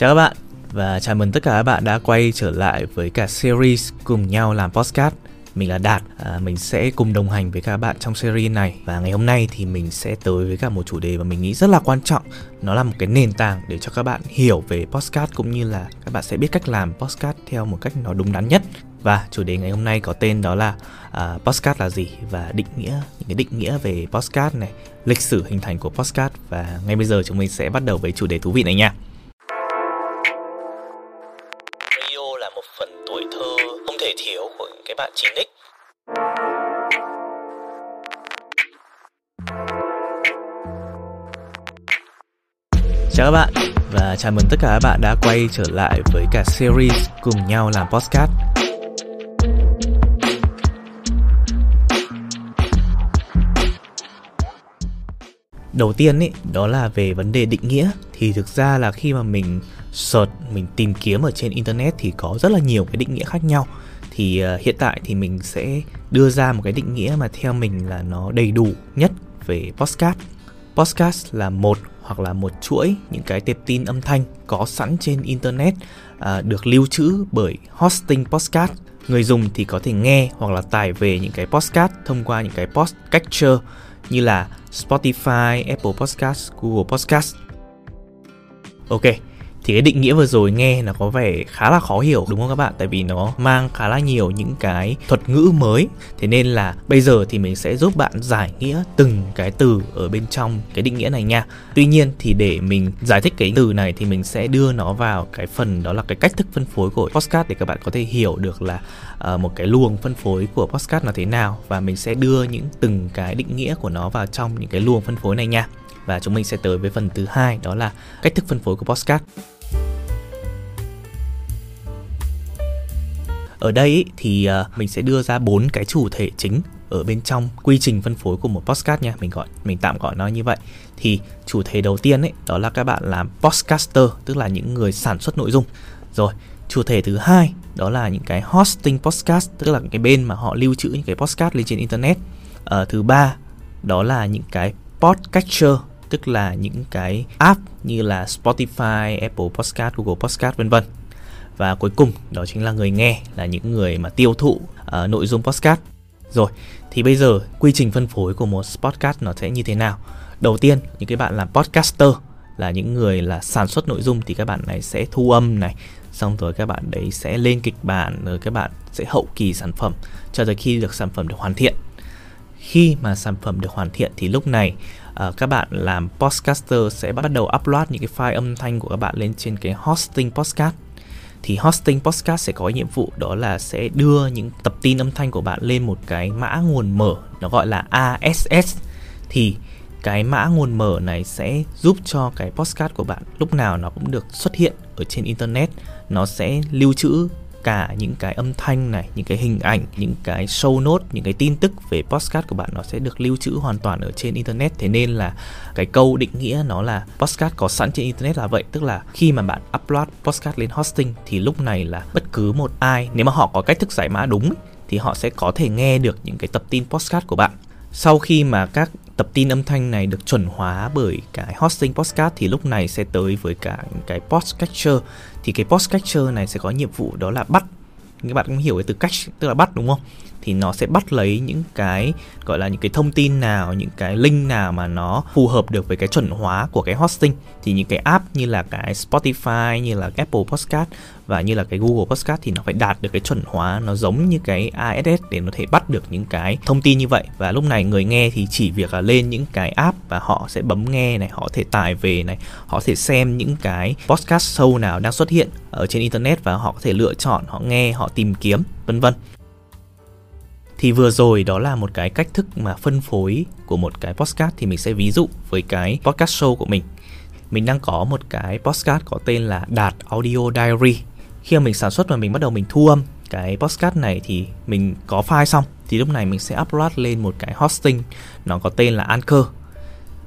Chào các bạn và chào mừng tất cả các bạn đã quay trở lại với cả series cùng nhau làm podcast. Mình là Đạt, à, mình sẽ cùng đồng hành với các bạn trong series này và ngày hôm nay thì mình sẽ tới với cả một chủ đề mà mình nghĩ rất là quan trọng. Nó là một cái nền tảng để cho các bạn hiểu về podcast cũng như là các bạn sẽ biết cách làm podcast theo một cách nó đúng đắn nhất. Và chủ đề ngày hôm nay có tên đó là uh, podcast là gì và định nghĩa những cái định nghĩa về podcast này, lịch sử hình thành của podcast và ngay bây giờ chúng mình sẽ bắt đầu với chủ đề thú vị này nha. Chào các bạn và chào mừng tất cả các bạn đã quay trở lại với cả series cùng nhau làm podcast. Đầu tiên ấy, đó là về vấn đề định nghĩa thì thực ra là khi mà mình search, mình tìm kiếm ở trên internet thì có rất là nhiều cái định nghĩa khác nhau. Thì uh, hiện tại thì mình sẽ đưa ra một cái định nghĩa mà theo mình là nó đầy đủ nhất về podcast. Podcast là một hoặc là một chuỗi những cái tệp tin âm thanh có sẵn trên internet à, được lưu trữ bởi hosting podcast người dùng thì có thể nghe hoặc là tải về những cái podcast thông qua những cái podcatcher như là Spotify, Apple Podcast, Google Podcast. Ok, thì cái định nghĩa vừa rồi nghe nó có vẻ khá là khó hiểu đúng không các bạn? Tại vì nó mang khá là nhiều những cái thuật ngữ mới. Thế nên là bây giờ thì mình sẽ giúp bạn giải nghĩa từng cái từ ở bên trong cái định nghĩa này nha. Tuy nhiên thì để mình giải thích cái từ này thì mình sẽ đưa nó vào cái phần đó là cái cách thức phân phối của postcard để các bạn có thể hiểu được là uh, một cái luồng phân phối của postcard là thế nào. Và mình sẽ đưa những từng cái định nghĩa của nó vào trong những cái luồng phân phối này nha. Và chúng mình sẽ tới với phần thứ hai đó là cách thức phân phối của postcard ở đây thì à, mình sẽ đưa ra bốn cái chủ thể chính ở bên trong quy trình phân phối của một podcast nha. Mình gọi mình tạm gọi nó như vậy. Thì chủ thể đầu tiên ấy đó là các bạn làm podcaster tức là những người sản xuất nội dung. Rồi chủ thể thứ hai đó là những cái hosting podcast tức là cái bên mà họ lưu trữ những cái podcast lên trên internet. Ở thứ ba đó là những cái podcatcher tức là những cái app như là Spotify, Apple Podcast, Google Podcast vân vân. Và cuối cùng đó chính là người nghe là những người mà tiêu thụ uh, nội dung podcast. Rồi, thì bây giờ quy trình phân phối của một podcast nó sẽ như thế nào? Đầu tiên, những cái bạn làm podcaster là những người là sản xuất nội dung thì các bạn này sẽ thu âm này, xong rồi các bạn đấy sẽ lên kịch bản rồi các bạn sẽ hậu kỳ sản phẩm cho tới khi được sản phẩm được hoàn thiện khi mà sản phẩm được hoàn thiện thì lúc này uh, các bạn làm podcaster sẽ bắt đầu upload những cái file âm thanh của các bạn lên trên cái hosting podcast thì hosting podcast sẽ có nhiệm vụ đó là sẽ đưa những tập tin âm thanh của bạn lên một cái mã nguồn mở, nó gọi là ASS thì cái mã nguồn mở này sẽ giúp cho cái podcast của bạn lúc nào nó cũng được xuất hiện ở trên internet, nó sẽ lưu trữ cả những cái âm thanh này, những cái hình ảnh, những cái show note, những cái tin tức về podcast của bạn nó sẽ được lưu trữ hoàn toàn ở trên internet. Thế nên là cái câu định nghĩa nó là podcast có sẵn trên internet là vậy, tức là khi mà bạn upload podcast lên hosting thì lúc này là bất cứ một ai nếu mà họ có cách thức giải mã đúng thì họ sẽ có thể nghe được những cái tập tin podcast của bạn. Sau khi mà các tập tin âm thanh này được chuẩn hóa bởi cái hosting podcast thì lúc này sẽ tới với cả cái podcatcher thì cái podcatcher này sẽ có nhiệm vụ đó là bắt. Các bạn cũng hiểu cái từ catch, tức là bắt, đúng không? Thì nó sẽ bắt lấy những cái, gọi là những cái thông tin nào, những cái link nào mà nó phù hợp được với cái chuẩn hóa của cái hosting. Thì những cái app như là cái Spotify, như là Apple Podcast và như là cái Google Podcast thì nó phải đạt được cái chuẩn hóa, nó giống như cái ASS để nó thể bắt được những cái thông tin như vậy. Và lúc này người nghe thì chỉ việc là lên những cái app và họ sẽ bấm nghe này, họ thể tải về này, họ thể xem những cái podcast show nào đang xuất hiện ở trên internet và họ có thể lựa chọn, họ nghe, họ tìm kiếm, vân vân. Thì vừa rồi đó là một cái cách thức mà phân phối của một cái podcast thì mình sẽ ví dụ với cái podcast show của mình. Mình đang có một cái podcast có tên là Đạt Audio Diary khi mà mình sản xuất và mình bắt đầu mình thu âm cái podcast này thì mình có file xong, thì lúc này mình sẽ upload lên một cái hosting, nó có tên là Anchor.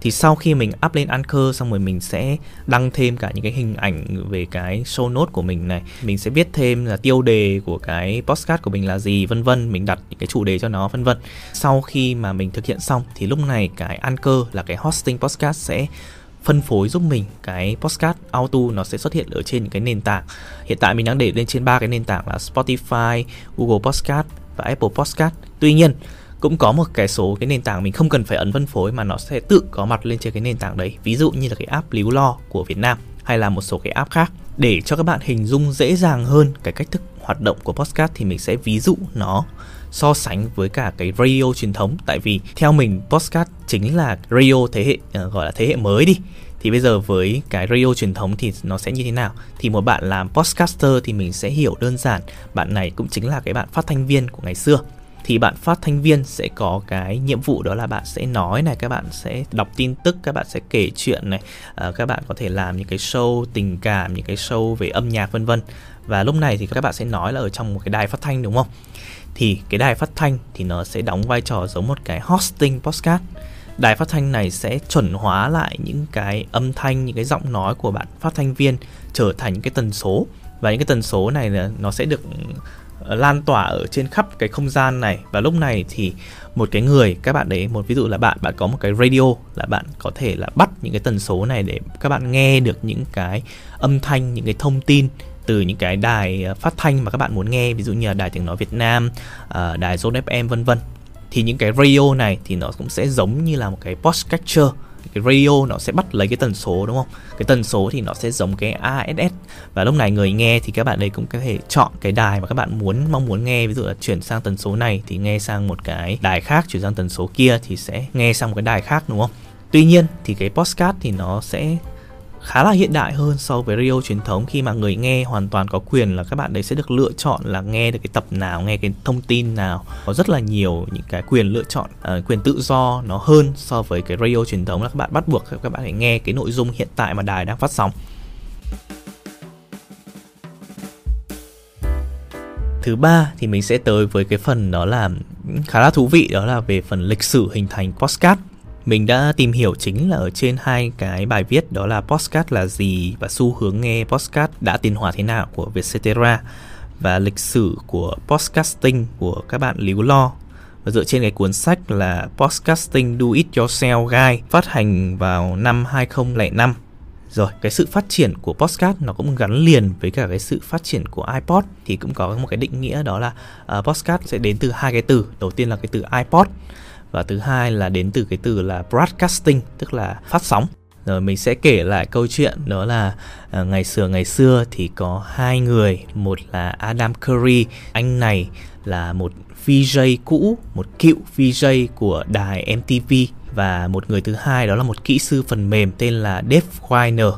Thì sau khi mình up lên Anchor xong rồi mình sẽ đăng thêm cả những cái hình ảnh về cái show note của mình này, mình sẽ viết thêm là tiêu đề của cái podcast của mình là gì, vân vân, mình đặt những cái chủ đề cho nó, vân vân. Sau khi mà mình thực hiện xong thì lúc này cái Anchor là cái hosting podcast sẽ phân phối giúp mình cái podcast auto nó sẽ xuất hiện ở trên những cái nền tảng. Hiện tại mình đang để lên trên ba cái nền tảng là Spotify, Google Podcast và Apple Podcast. Tuy nhiên cũng có một cái số cái nền tảng mình không cần phải ấn phân phối mà nó sẽ tự có mặt lên trên cái nền tảng đấy. Ví dụ như là cái app Líu Lo của Việt Nam hay là một số cái app khác. Để cho các bạn hình dung dễ dàng hơn cái cách thức hoạt động của podcast thì mình sẽ ví dụ nó so sánh với cả cái radio truyền thống. Tại vì theo mình podcast chính là radio thế hệ uh, gọi là thế hệ mới đi. Thì bây giờ với cái radio truyền thống thì nó sẽ như thế nào? Thì một bạn làm podcaster thì mình sẽ hiểu đơn giản bạn này cũng chính là cái bạn phát thanh viên của ngày xưa thì bạn phát thanh viên sẽ có cái nhiệm vụ đó là bạn sẽ nói này các bạn sẽ đọc tin tức các bạn sẽ kể chuyện này uh, các bạn có thể làm những cái show tình cảm những cái show về âm nhạc vân vân. Và lúc này thì các bạn sẽ nói là ở trong một cái đài phát thanh đúng không? Thì cái đài phát thanh thì nó sẽ đóng vai trò giống một cái hosting podcast. Đài phát thanh này sẽ chuẩn hóa lại những cái âm thanh những cái giọng nói của bạn phát thanh viên trở thành những cái tần số. Và những cái tần số này nó sẽ được lan tỏa ở trên khắp cái không gian này. Và lúc này thì một cái người các bạn đấy một ví dụ là bạn bạn có một cái radio là bạn có thể là bắt những cái tần số này để các bạn nghe được những cái âm thanh những cái thông tin từ những cái đài ờ, phát thanh mà các bạn muốn nghe ví dụ như là đài tiếng nói Việt Nam, ờ, đài Zone FM vân vân. Thì những cái radio này thì nó cũng sẽ giống như là một cái cái radio nó sẽ bắt lấy cái tần số, đúng không? Cái tần số thì nó sẽ giống cái ASS và lúc này người nghe thì các bạn đây cũng có thể chọn cái đài mà các bạn muốn, mong muốn nghe. Ví dụ là chuyển sang tần số này thì nghe sang một cái đài khác, chuyển sang tần số kia thì sẽ nghe sang một cái đài khác, đúng không? Tuy nhiên thì cái podcast thì nó sẽ khá là hiện đại hơn so với radio truyền thống. Khi mà người nghe hoàn toàn có quyền là các bạn đấy sẽ được lựa chọn là nghe được cái tập nào nghe cái thông tin nào. Có rất là nhiều những cái quyền lựa chọn uh, quyền tự do nó hơn so với cái radio truyền thống là các bạn bắt buộc các bạn phải nghe cái nội dung hiện tại mà đài đang phát sóng. Thứ ba thì mình sẽ tới với cái phần đó là ừ, khá là thú vị đó là về phần lịch sử hình thành podcast mình đã tìm hiểu chính là ở trên hai cái bài viết đó là postcard là gì và xu hướng nghe postcard đã tiến hóa thế nào của Vietcetera và lịch sử của podcasting của các bạn Líu Lo. Và dựa trên cái cuốn sách là Podcasting Do It Yourself Guide phát hành vào năm 2005 rồi cái sự phát triển của podcast nó cũng gắn liền với cả cái sự phát triển của iPod. Thì cũng có một cái định nghĩa đó là à, uh, podcast sẽ đến từ hai cái từ. Đầu tiên là cái từ iPod và thứ hai là đến từ cái từ là broadcasting tức là phát sóng. Rồi mình sẽ kể lại câu chuyện đó là uh, ngày xưa ngày xưa thì có hai người một là Adam Curry anh này là một VJ cũ một cựu VJ của đài MTV và một người thứ hai đó là một kỹ sư phần mềm tên là Dave Weiner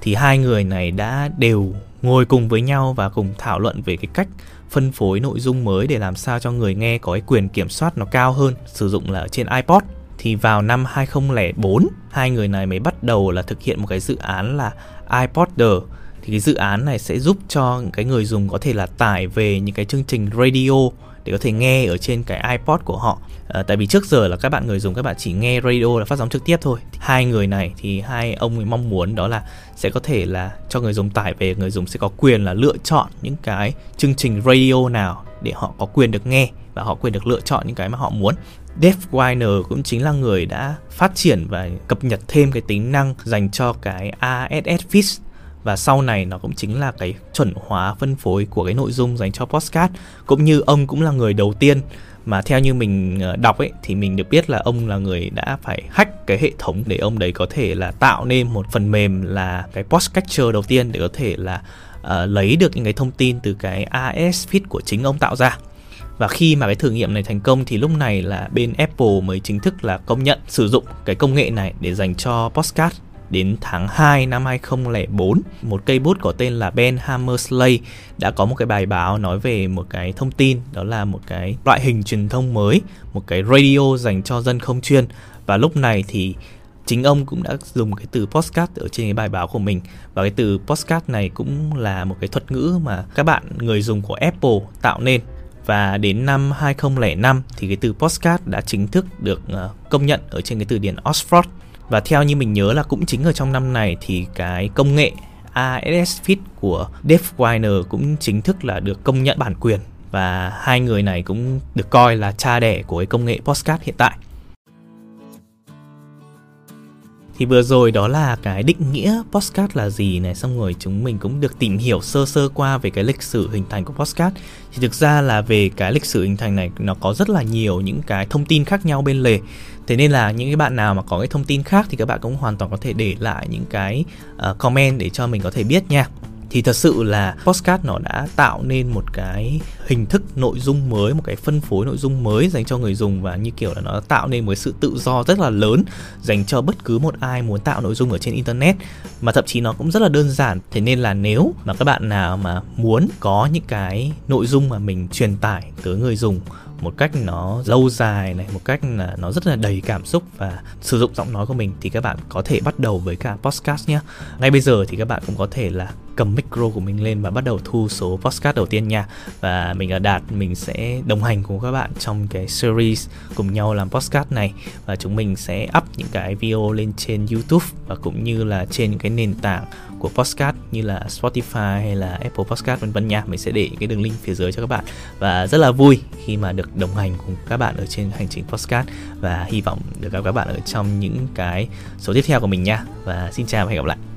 thì hai người này đã đều ngồi cùng với nhau và cùng thảo luận về cái cách phân phối nội dung mới để làm sao cho người nghe có cái quyền kiểm soát nó cao hơn, sử dụng là ở trên iPod. Thì vào năm 2004 hai người này mới bắt đầu là thực hiện một cái dự án là iPodder. Thì cái dự án này sẽ giúp cho cái người dùng có thể là tải về những cái chương trình radio để có thể nghe ở trên cái iPod của họ. À, tại vì trước giờ là các bạn người dùng các bạn chỉ nghe radio là phát sóng trực tiếp thôi. Hai người này thì hai ông mong muốn đó là sẽ có thể là cho người dùng tải về người dùng sẽ có quyền là lựa chọn những cái chương trình radio nào để họ có quyền được nghe và họ quyền được lựa chọn những cái mà họ muốn. Dave Weiner cũng chính là người đã phát triển và cập nhật thêm cái tính năng dành cho cái RSS feed và sau này nó cũng chính là cái chuẩn hóa phân phối của cái nội dung dành cho podcast. Cũng như ông cũng là người đầu tiên mà theo như mình ờ, đọc ấy thì mình được biết là ông là người đã phải hack cái hệ thống để ông đấy có thể là tạo nên một phần mềm là cái podcatcher đầu tiên để có thể là uh, lấy được những cái thông tin từ cái AS feed của chính ông tạo ra. Và khi mà cái thử nghiệm này thành công thì lúc này là bên Apple mới chính thức là công nhận sử dụng cái công nghệ này để dành cho podcast. Đến tháng 2 năm 2004, một cây bút có tên là Ben Hammersley đã có một cái bài báo nói về một cái thông tin đó là một cái loại hình truyền thông mới, một cái radio dành cho dân không chuyên. Và lúc này thì chính ông cũng đã dùng cái từ postcard ở trên cái bài báo của mình. Và cái từ postcard này cũng là một cái thuật ngữ mà các bạn người dùng của Apple tạo nên. Và đến năm 2005 thì cái từ postcard đã chính thức được ờ, công nhận ở trên cái từ điển Oxford và theo như mình nhớ là cũng chính ở trong năm này thì cái công nghệ ASS Fit của Dave cũng chính thức là được công nhận bản quyền và hai người này cũng được coi là cha đẻ của cái công nghệ podcast hiện tại. Thì vừa rồi đó là cái định nghĩa postcard là gì này xong rồi chúng mình cũng được tìm hiểu sơ sơ qua về cái lịch sử hình thành của postcard. Thì thực ra là về cái lịch sử hình thành này nó có rất là nhiều những cái thông tin khác nhau bên lề. Thế nên là những cái bạn nào mà có cái thông tin khác thì các bạn cũng hoàn toàn có thể để lại những cái uh, comment để cho mình có thể biết nha thì thật sự là postcard nó đã tạo nên một cái hình thức nội dung mới, một cái phân phối nội dung mới dành cho người dùng và như kiểu là nó tạo nên một sự tự do rất là lớn dành cho bất cứ một ai muốn tạo nội dung ở trên internet. Mà thậm chí nó cũng rất là đơn giản. Thế nên là nếu mà các bạn nào mà muốn có những cái nội dung mà mình truyền tải tới người dùng một cách nó lâu dài này, một cách là nó rất là đầy cảm xúc và sử dụng giọng nói của mình, thì các bạn có thể bắt đầu với cả podcast nhé ngay bây giờ thì các bạn cũng có thể là cầm micro của mình lên và bắt đầu thu số podcast đầu tiên nha. Và mình là đạt, mình sẽ đồng hành cùng các bạn trong cái series cùng nhau làm podcast này. Và chúng mình sẽ up những cái video lên trên youtube và cũng như là trên những cái nền tảng của podcast như là Spotify hay là Apple Podcast vân vân nha. Mình sẽ để cái đường link phía dưới cho các bạn. Và rất là vui khi mà được đồng hành cùng các bạn ở trên hành trình podcast và hy vọng được gặp các bạn ở trong những cái số tiếp theo của mình nha. Và xin chào và hẹn gặp lại.